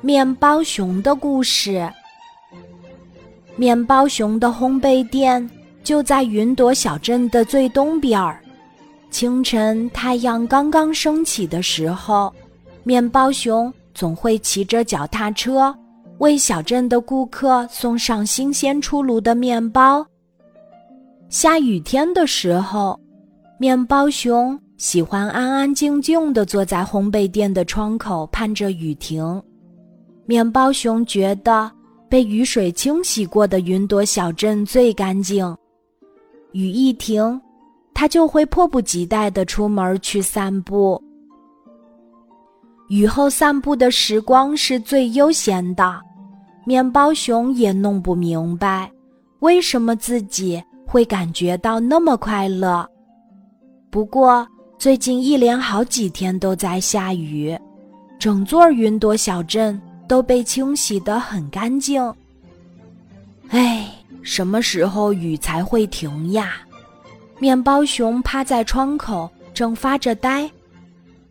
面包熊的故事。面包熊的烘焙店就在云朵小镇的最东边儿。清晨太阳刚刚升起的时候，面包熊总会骑着脚踏车为小镇的顾客送上新鲜出炉的面包。下雨天的时候，面包熊喜欢安安静静地坐在烘焙店的窗口，盼着雨停。面包熊觉得被雨水清洗过的云朵小镇最干净。雨一停，它就会迫不及待地出门去散步。雨后散步的时光是最悠闲的。面包熊也弄不明白，为什么自己会感觉到那么快乐。不过最近一连好几天都在下雨，整座云朵小镇。都被清洗得很干净。哎，什么时候雨才会停呀？面包熊趴在窗口，正发着呆。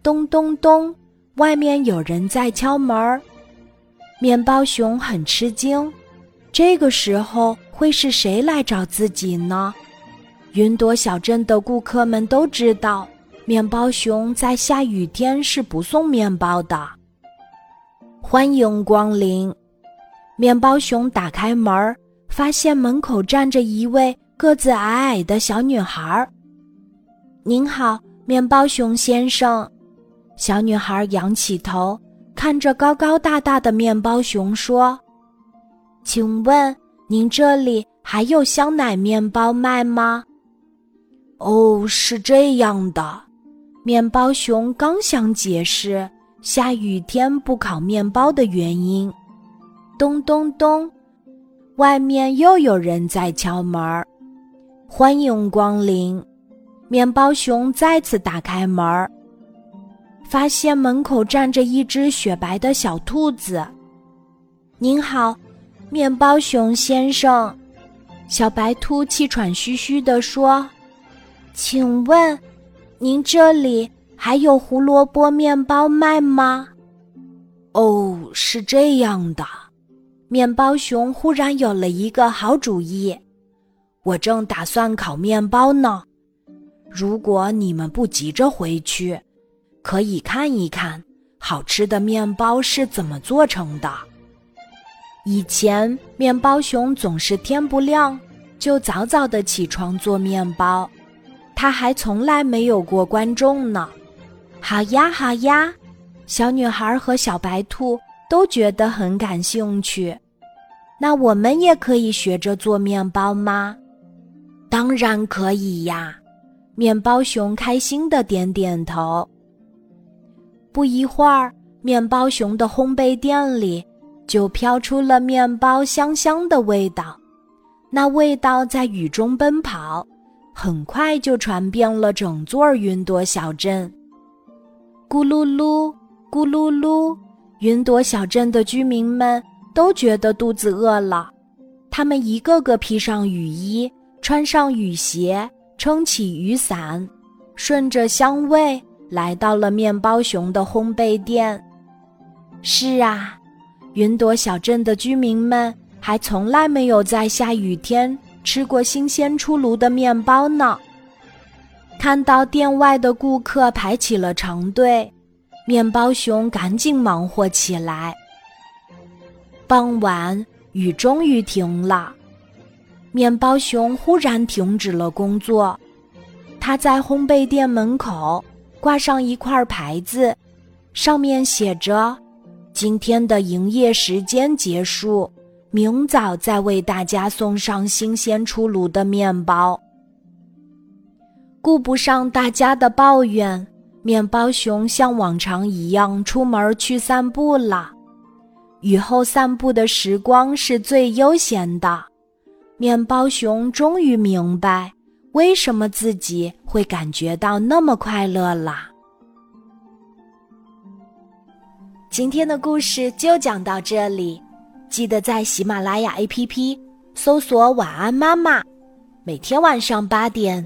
咚咚咚，外面有人在敲门。面包熊很吃惊，这个时候会是谁来找自己呢？云朵小镇的顾客们都知道，面包熊在下雨天是不送面包的。欢迎光临！面包熊打开门，发现门口站着一位个子矮矮的小女孩。您好，面包熊先生。小女孩仰起头，看着高高大大的面包熊说：“请问您这里还有香奶面包卖吗？”哦，是这样的。面包熊刚想解释。下雨天不烤面包的原因。咚咚咚，外面又有人在敲门。欢迎光临！面包熊再次打开门，发现门口站着一只雪白的小兔子。您好，面包熊先生。小白兔气喘吁吁地说：“请问，您这里？”还有胡萝卜面包卖吗？哦，是这样的，面包熊忽然有了一个好主意。我正打算烤面包呢。如果你们不急着回去，可以看一看好吃的面包是怎么做成的。以前，面包熊总是天不亮就早早的起床做面包，他还从来没有过观众呢。好呀，好呀，小女孩和小白兔都觉得很感兴趣。那我们也可以学着做面包吗？当然可以呀！面包熊开心的点点头。不一会儿，面包熊的烘焙店里就飘出了面包香香的味道，那味道在雨中奔跑，很快就传遍了整座云朵小镇。咕噜噜，咕噜噜，云朵小镇的居民们都觉得肚子饿了，他们一个个披上雨衣，穿上雨鞋，撑起雨伞，顺着香味来到了面包熊的烘焙店。是啊，云朵小镇的居民们还从来没有在下雨天吃过新鲜出炉的面包呢。看到店外的顾客排起了长队，面包熊赶紧忙活起来。傍晚，雨终于停了，面包熊忽然停止了工作。他在烘焙店门口挂上一块牌子，上面写着：“今天的营业时间结束，明早再为大家送上新鲜出炉的面包。”顾不上大家的抱怨，面包熊像往常一样出门去散步了。雨后散步的时光是最悠闲的。面包熊终于明白为什么自己会感觉到那么快乐啦。今天的故事就讲到这里，记得在喜马拉雅 APP 搜索“晚安妈妈”，每天晚上八点。